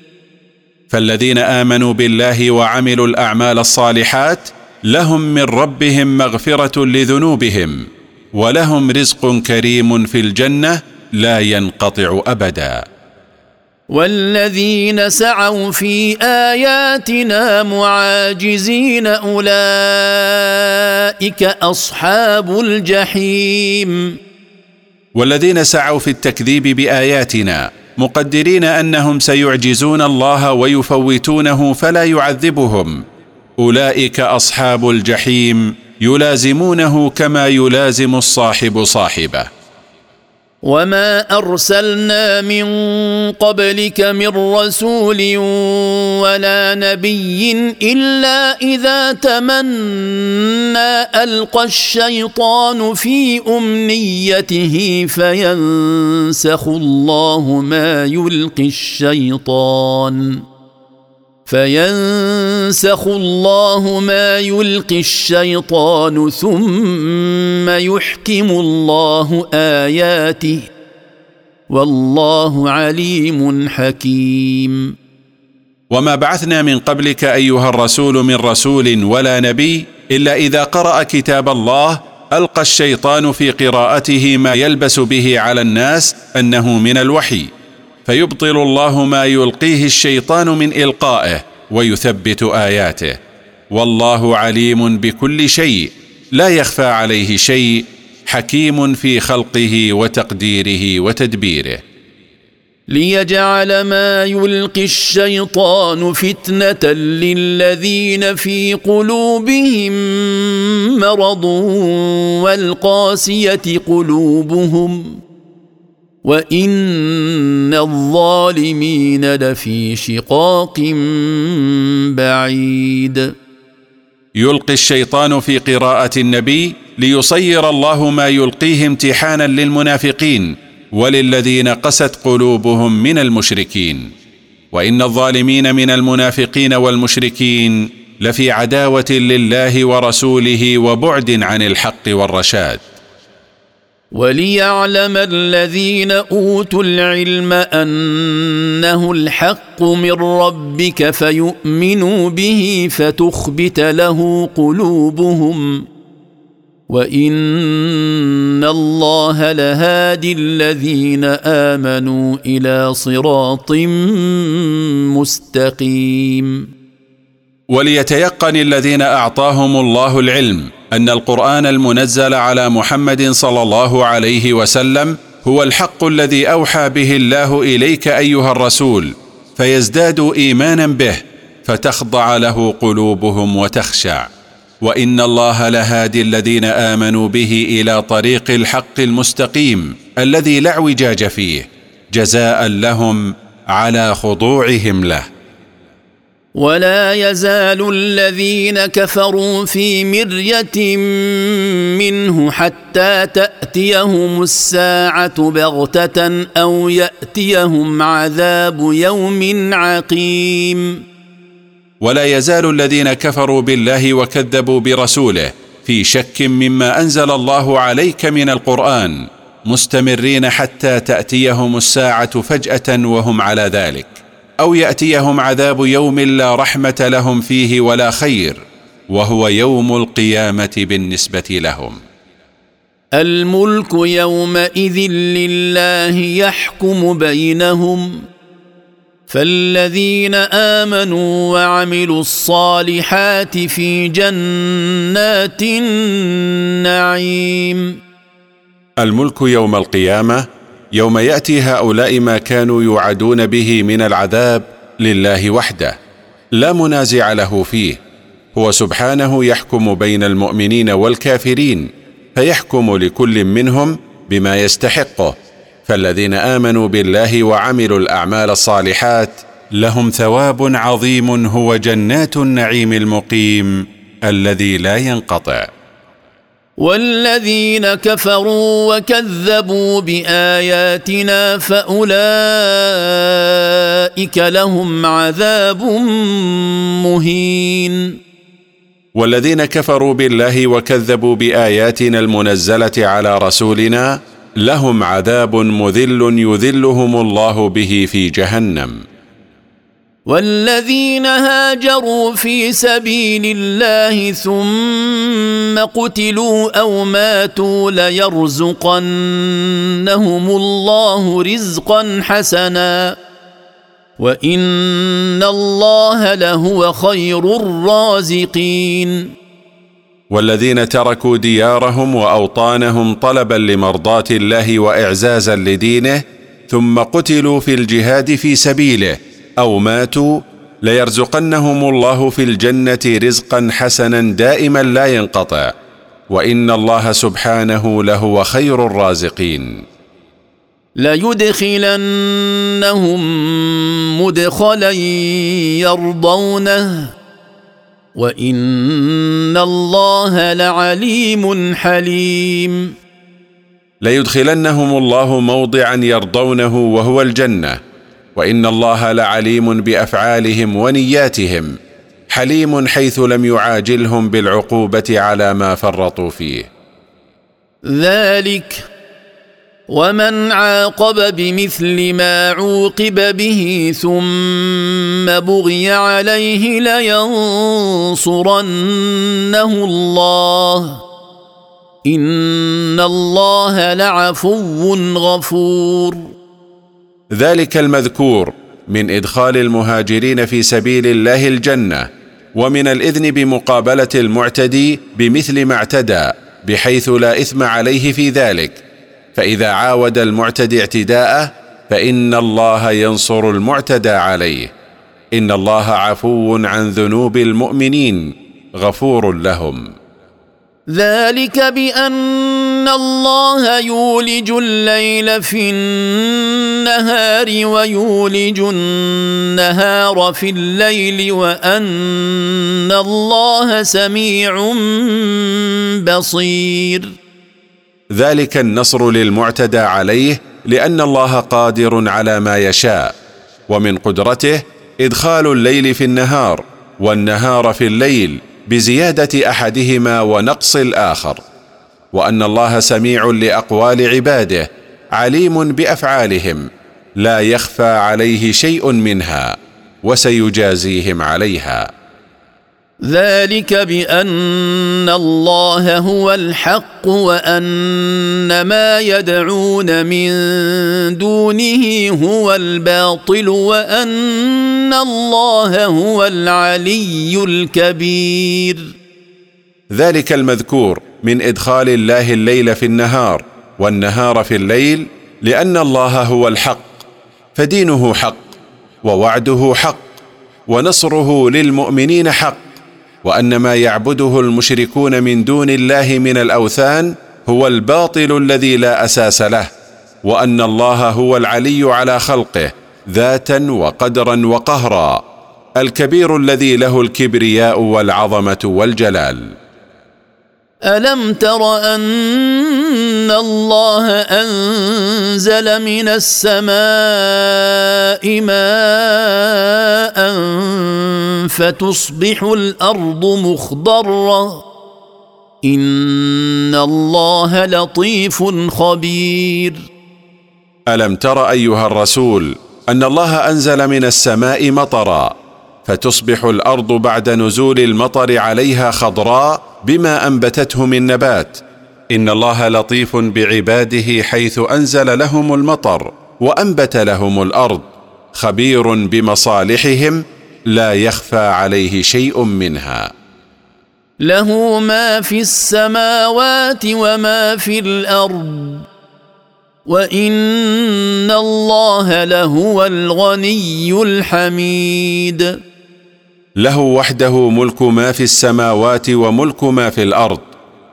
Speaker 2: فالذين امنوا بالله وعملوا الاعمال الصالحات لهم من ربهم مغفره لذنوبهم ولهم رزق كريم في الجنه لا ينقطع ابدا.
Speaker 4: والذين سعوا في آياتنا معاجزين أولئك أصحاب الجحيم.
Speaker 2: والذين سعوا في التكذيب بآياتنا مقدرين أنهم سيعجزون الله ويفوتونه فلا يعذبهم. أولئك أصحاب الجحيم يلازمونه كما يلازم الصاحب صاحبه.
Speaker 4: وما ارسلنا من قبلك من رسول ولا نبي الا اذا تمنى القى الشيطان في امنيته فينسخ الله ما يلقي الشيطان فينسخ الله ما يلقي الشيطان ثم يحكم الله آياته. والله عليم حكيم.
Speaker 2: وما بعثنا من قبلك أيها الرسول من رسول ولا نبي إلا إذا قرأ كتاب الله ألقى الشيطان في قراءته ما يلبس به على الناس أنه من الوحي. فيبطل الله ما يلقيه الشيطان من إلقائه ويثبت آياته. والله عليم بكل شيء لا يخفى عليه شيء حكيم في خلقه وتقديره وتدبيره.
Speaker 4: ليجعل ما يلقي الشيطان فتنة للذين في قلوبهم مرض والقاسية قلوبهم وان الظالمين لفي شقاق بعيد.
Speaker 2: يلقي الشيطان في قراءه النبي ليصير الله ما يلقيه امتحانا للمنافقين وللذين قست قلوبهم من المشركين. وان الظالمين من المنافقين والمشركين لفي عداوه لله ورسوله وبعد عن الحق والرشاد.
Speaker 4: وليعلم الذين أوتوا العلم أنه الحق من ربك فيؤمنوا به فتخبت له قلوبهم وإن الله لهادي الذين آمنوا إلى صراط مستقيم.
Speaker 2: وليتيقن الذين أعطاهم الله العلم أن القرآن المنزل على محمد صلى الله عليه وسلم هو الحق الذي أوحى به الله إليك أيها الرسول فيزدادوا إيمانا به فتخضع له قلوبهم وتخشع. وإن الله لهادي الذين آمنوا به إلى طريق الحق المستقيم الذي لا اعوجاج فيه جزاء لهم على خضوعهم له.
Speaker 4: ولا يزال الذين كفروا في مرية منه حتى تأتيهم الساعة بغتة أو يأتيهم عذاب يوم عقيم.
Speaker 2: ولا يزال الذين كفروا بالله وكذبوا برسوله في شك مما أنزل الله عليك من القرآن مستمرين حتى تأتيهم الساعة فجأة وهم على ذلك. أو يأتيهم عذاب يوم لا رحمة لهم فيه ولا خير وهو يوم القيامة بالنسبة لهم.
Speaker 4: الملك يومئذ لله يحكم بينهم فالذين آمنوا وعملوا الصالحات في جنات النعيم.
Speaker 2: الملك يوم القيامة يوم يأتي هؤلاء ما كانوا يوعدون به من العذاب لله وحده. لا منازع له فيه. هو سبحانه يحكم بين المؤمنين والكافرين فيحكم لكل منهم بما يستحقه فالذين آمنوا بالله وعملوا الأعمال الصالحات لهم ثواب عظيم هو جنات النعيم المقيم الذي لا ينقطع.
Speaker 4: والذين كفروا وكذبوا بآياتنا فأولئك لهم عذاب مهين.
Speaker 2: والذين كفروا بالله وكذبوا بآياتنا المنزلة على رسولنا لهم عذاب مذل يذلهم الله به في جهنم.
Speaker 4: والذين هاجروا في سبيل الله ثم قتلوا أو ماتوا ليرزقنهم الله رزقا حسنا. وإن الله لهو خير الرازقين.
Speaker 2: والذين تركوا ديارهم وأوطانهم طلبا لمرضاة الله وإعزازا لدينه ثم قتلوا في الجهاد في سبيله أو ماتوا ليرزقنهم الله في الجنة رزقا حسنا دائما لا ينقطع. وإن الله سبحانه لهو خير الرازقين.
Speaker 4: ليدخلنهم مدخلا يرضونه. وإن الله لعليم حليم.
Speaker 2: ليدخلنهم الله موضعا يرضونه وهو الجنة. وإن الله لعليم بأفعالهم ونياتهم حليم حيث لم يعاجلهم بالعقوبة على ما فرطوا فيه.
Speaker 4: ذلك ومن عاقب بمثل ما عوقب به ثم بغي عليه لينصرنه الله. إن الله لعفو غفور.
Speaker 2: ذلك المذكور من إدخال المهاجرين في سبيل الله الجنة ومن الإذن بمقابلة المعتدي بمثل ما اعتدى بحيث لا إثم عليه في ذلك. فإذا عاود المعتدي اعتداءه فإن الله ينصر المعتدى عليه. إن الله عفو عن ذنوب المؤمنين غفور لهم.
Speaker 4: ذلك بأن الله يولج الليل في النهار ويولج النهار في الليل وأن الله سميع بصير.
Speaker 2: ذلك النصر للمعتدى عليه لأن الله قادر على ما يشاء ومن قدرته إدخال الليل في النهار والنهار في الليل بزيادة أحدهما ونقص الآخر وأن الله سميع لأقوال عباده عليم بأفعالهم لا يخفى عليه شيء منها وسيجازيهم عليها.
Speaker 4: ذلك بأن الله هو الحق وأن ما يدعون من دونه هو الباطل وأن الله هو العلي الكبير.
Speaker 2: ذلك المذكور من إدخال الله الليل في النهار والنهار في الليل لأن الله هو الحق فدينه حق ووعده حق ونصره للمؤمنين حق وأن ما يعبده المشركون من دون الله من الأوثان هو الباطل الذي لا أساس له وأن الله هو العلي على خلقه ذاتا وقدرا وقهرا الكبير الذي له الكبرياء والعظمة والجلال.
Speaker 4: ألم تر أن الله أنزل من السماء ماء فتصبح الأرض مخضرة؟ إن الله لطيف خبير.
Speaker 2: ألم تر أيها الرسول أن الله أنزل من السماء مطرا فتصبح الأرض بعد نزول المطر عليها خضراء بما أنبتته من نبات. إن الله لطيف بعباده حيث أنزل لهم المطر وأنبت لهم الأرض. خبير بمصالحهم لا يخفى عليه شيء منها.
Speaker 4: له ما في السماوات وما في الأرض. وإن الله لهو الغني الحميد.
Speaker 2: له وحده ملك ما في السماوات وملك ما في الأرض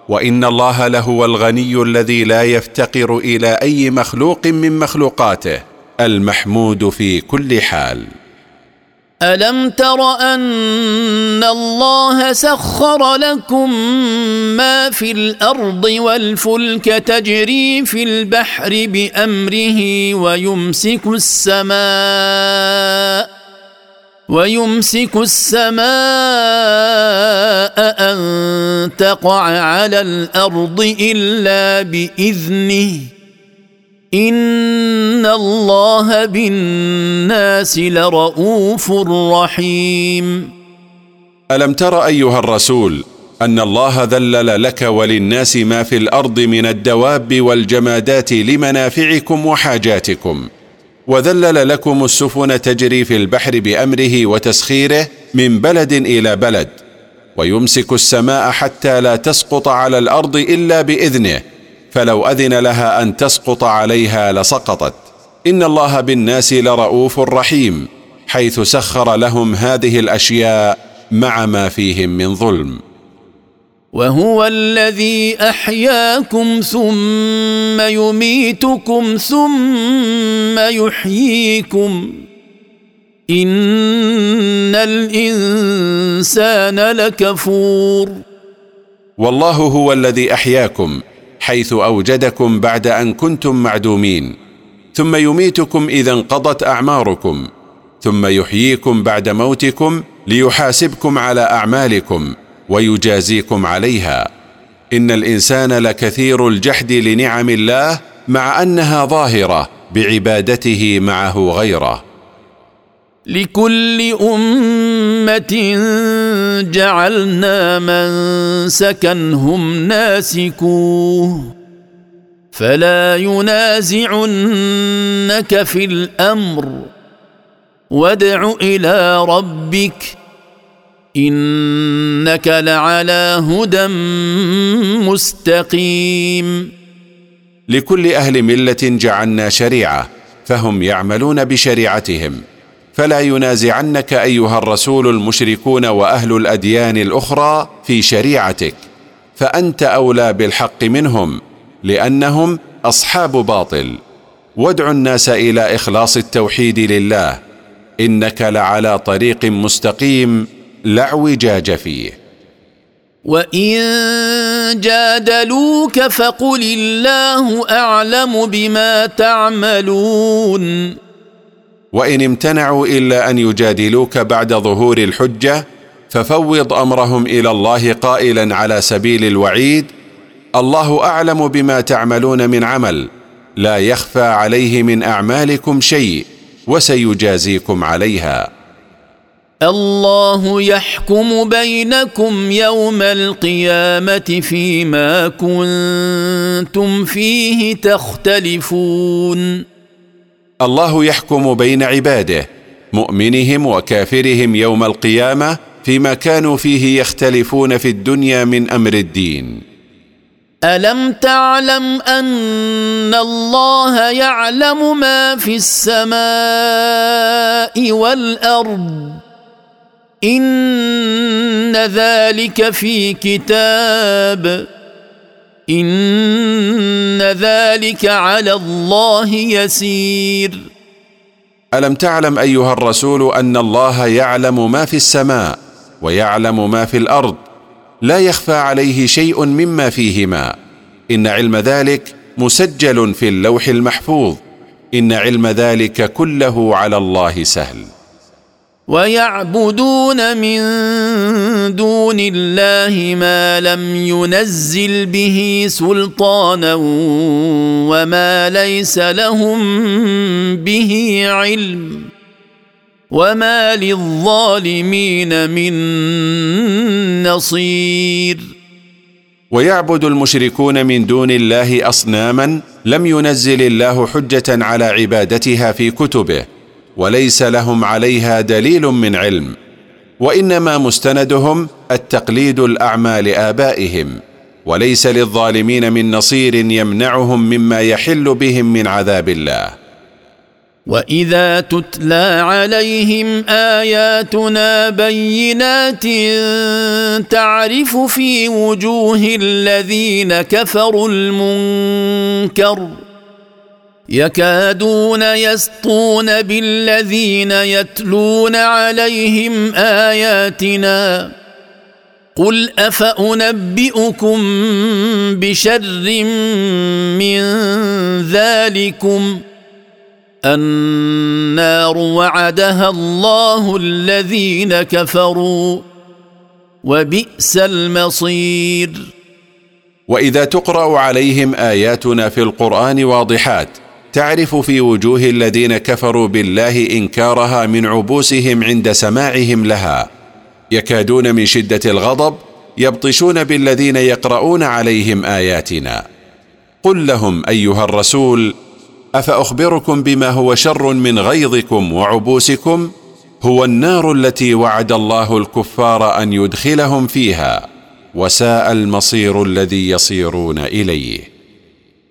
Speaker 2: وإن الله لهو الغني الذي لا يفتقر إلى أي مخلوق من مخلوقاته المحمود في كل حال.
Speaker 4: ألم تر أن الله سخر لكم ما في الأرض والفلك تجري في البحر بأمره ويمسك السماء ويمسك السماء أن تقع على الأرض إلا بإذنه. إن الله بالناس لرؤوف رحيم.
Speaker 2: ألم تر أيها الرسول أن الله ذلل لك وللناس ما في الأرض من الدواب والجمادات لمنافعكم وحاجاتكم؟ وذلل لكم السفن تجري في البحر بأمره وتسخيره من بلد إلى بلد ويمسك السماء حتى لا تسقط على الأرض إلا بإذنه فلو أذن لها أن تسقط عليها لسقطت. إن الله بالناس لرؤوف رحيم حيث سخر لهم هذه الأشياء مع ما فيهم من ظلم.
Speaker 4: وهو الذي أحياكم ثم يميتكم ثم يحييكم. إن الإنسان لكفور.
Speaker 2: والله هو الذي أحياكم حيث أوجدكم بعد أن كنتم معدومين. ثم يميتكم إذا انقضت أعماركم. ثم يحييكم بعد موتكم ليحاسبكم على أعمالكم. ويجازيكم عليها. إن الإنسان لكثير الجحد لنعم الله مع أنها ظاهرة بعبادته معه غيره.
Speaker 4: لكل أمة جعلنا من سكنهم ناسكوه. فلا ينازعنك في الأمر. وادع إلى ربك إنك لعلى هدى مستقيم.
Speaker 2: لكل أهل ملة جعلنا شريعة فهم يعملون بشريعتهم. فلا ينازعنك أيها الرسول المشركون وأهل الأديان الأخرى في شريعتك. فأنت أولى بالحق منهم لأنهم أصحاب باطل. وادع الناس إلى إخلاص التوحيد لله إنك لعلى طريق مستقيم. لا اعوجاج فيه.
Speaker 4: وان جادلوك فقل الله اعلم بما تعملون.
Speaker 2: وان امتنعوا الا ان يجادلوك بعد ظهور الحجه ففوض امرهم إلى الله قائلا على سبيل الوعيد. الله اعلم بما تعملون من عمل. لا يخفى عليه من اعمالكم شيء وسيجازيكم عليها.
Speaker 4: الله يحكم بينكم يوم القيامة فيما كنتم فيه تختلفون.
Speaker 2: الله يحكم بين عباده مؤمنهم وكافرهم يوم القيامة فيما كانوا فيه يختلفون في الدنيا من أمر الدين.
Speaker 4: ألم تعلم أن الله يعلم ما في السماء والأرض؟ إن ذلك في كتاب. إن ذلك على الله يسير.
Speaker 2: ألم تعلم أيها الرسول أن الله يعلم ما في السماء ويعلم ما في الأرض؟ لا يخفى عليه شيء مما فيهما إن علم ذلك مسجل في اللوح المحفوظ. إن علم ذلك كله على الله سهل.
Speaker 4: ويعبدون من دون الله ما لم ينزل به سلطانا وما ليس لهم به علم وما للظالمين من نصير.
Speaker 2: ويعبد المشركون من دون الله أصناما لم ينزل الله حجة على عبادتها في كتبه. وليس لهم عليها دليل من علم وإنما مستندهم التقليد الأعمى لآبائهم وليس للظالمين من نصير يمنعهم مما يحل بهم من عذاب الله.
Speaker 4: وإذا تتلى عليهم آياتنا بينات تعرف في وجوه الذين كفروا المنكر يكادون يسطون بالذين يتلون عليهم آياتنا قل أفأنبئكم بشر من ذلكم النار وعدها الله الذين كفروا وبئس المصير.
Speaker 2: وإذا تقرأ عليهم آياتنا في القرآن واضحات تعرف في وجوه الذين كفروا بالله إنكارها من عبوسهم عند سماعهم لها. يكادون من شدة الغضب يبطشون بالذين يقرؤون عليهم آياتنا. قل لهم أيها الرسول أفأخبركم بما هو شر من غيظكم وعبوسكم؟ هو النار التي وعد الله الكفار أن يدخلهم فيها وساء المصير الذي يصيرون إليه.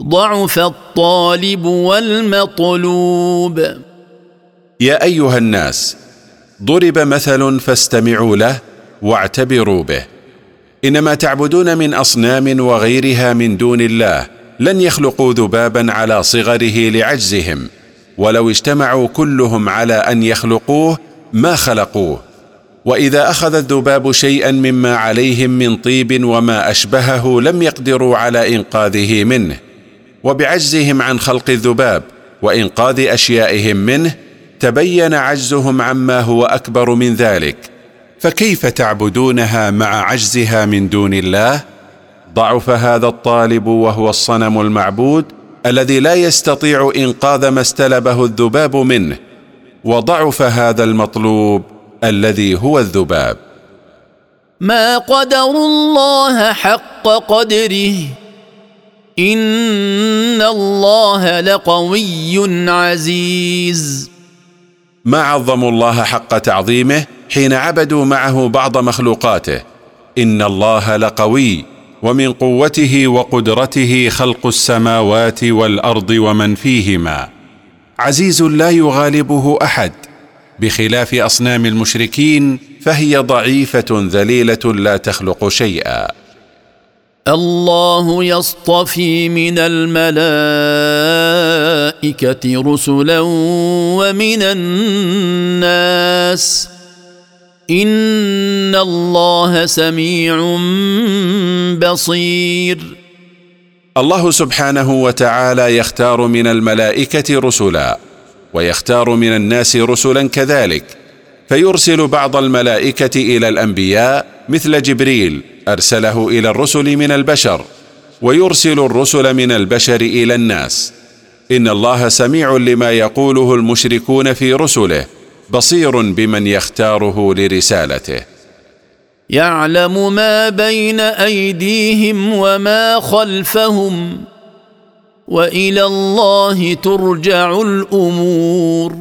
Speaker 4: ضعف الطالب والمطلوب.
Speaker 2: يا أيها الناس ضرب مثل فاستمعوا له واعتبروا به. إنما تعبدون من أصنام وغيرها من دون الله لن يخلقوا ذبابا على صغره لعجزهم. ولو اجتمعوا كلهم على أن يخلقوه ما خلقوه. وإذا أخذ الذباب شيئا مما عليهم من طيب وما أشبهه لم يقدروا على إنقاذه منه. وبعجزهم عن خلق الذباب وإنقاذ أشيائهم منه تبين عجزهم عما هو أكبر من ذلك. فكيف تعبدونها مع عجزها من دون الله؟ ضعف هذا الطالب وهو الصنم المعبود الذي لا يستطيع إنقاذ ما استلبه الذباب منه وضعف هذا المطلوب الذي هو الذباب.
Speaker 4: ما قدر الله حق قدره ان الله لقوي عزيز.
Speaker 2: ما عظموا الله حق تعظيمه حين عبدوا معه بعض مخلوقاته. ان الله لقوي ومن قوته وقدرته خلق السماوات والارض ومن فيهما. عزيز لا يغالبه احد. بخلاف اصنام المشركين فهي ضعيفه ذليله لا تخلق شيئا.
Speaker 4: الله يصطفي من الملائكة رسلا ومن الناس. إن الله سميع بصير.
Speaker 2: الله سبحانه وتعالى يختار من الملائكة رسلا ويختار من الناس رسلا كذلك. فيرسل بعض الملائكة إلى الأنبياء مثل جبريل أرسله إلى الرسل من البشر ويرسل الرسل من البشر إلى الناس. إن الله سميع لما يقوله المشركون في رسله بصير بمن يختاره لرسالته.
Speaker 4: يعلم ما بين أيديهم وما خلفهم وإلى الله ترجع الأمور.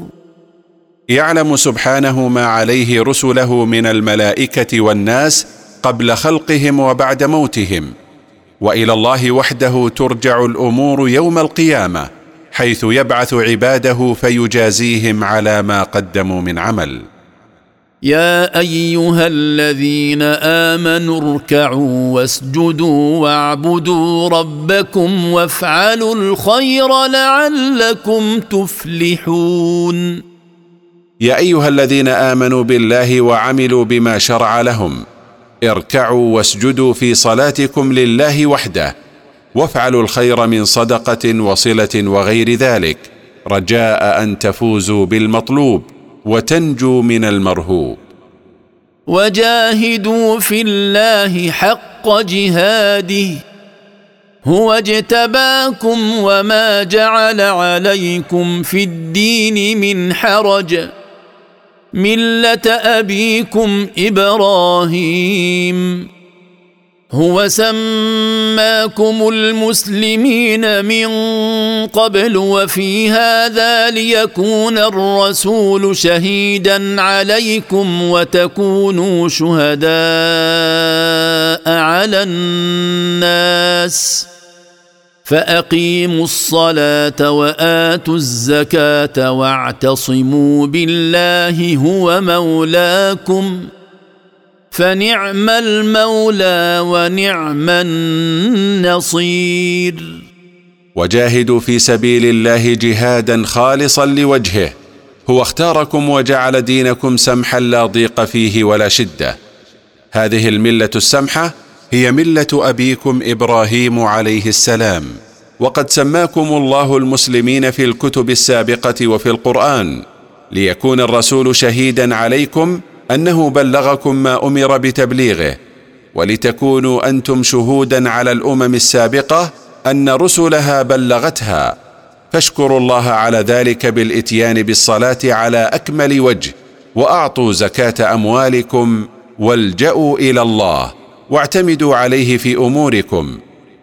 Speaker 2: يعلم سبحانه ما عليه رسله من الملائكة والناس قبل خلقهم وبعد موتهم وإلى الله وحده ترجع الأمور يوم القيامة حيث يبعث عباده فيجازيهم على ما قدموا من عمل.
Speaker 4: يا أيها الذين آمنوا اركعوا واسجدوا واعبدوا ربكم وافعلوا الخير لعلكم تفلحون.
Speaker 2: يا أيها الذين آمنوا بالله وعملوا بما شرع لهم اركعوا واسجدوا في صلاتكم لله وحده وافعلوا الخير من صدقة وصلة وغير ذلك رجاء أن تفوزوا بالمطلوب وتنجوا من المرهوب.
Speaker 4: وجاهدوا في الله حق جهاده هو اجتباكم وما جعل عليكم في الدين من حرج. مله ابيكم إبراهيم. هو سماكم المسلمين من قبل وفي هذا ليكون الرسول شهيدا عليكم وتكونوا شهداء على الناس. فأقيموا الصلاة وآتوا الزكاة واعتصموا بالله هو مولاكم فنعم المولى ونعم النصير.
Speaker 2: وجاهدوا في سبيل الله جهادا خالصا لوجهه. هو اختاركم وجعل دينكم سمحا لا ضيق فيه ولا شدة. هذه الملة السمحة هي ملة أبيكم إبراهيم عليه السلام. وقد سماكم الله المسلمين في الكتب السابقة وفي القرآن ليكون الرسول شهيدا عليكم أنه بلغكم ما أمر بتبليغه. ولتكونوا أنتم شهودا على الأمم السابقة أن رسلها بلغتها. فاشكروا الله على ذلك بالإتيان بالصلاة على أكمل وجه وأعطوا زكاة أموالكم والجأوا إلى الله. واعتمدوا عليه في أموركم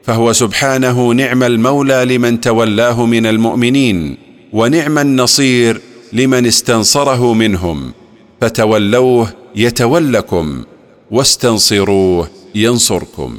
Speaker 2: فهو سبحانه نعم المولى لمن تولاه من المؤمنين ونعم النصير لمن استنصره منهم فتولوه يتولكم واستنصروه ينصركم.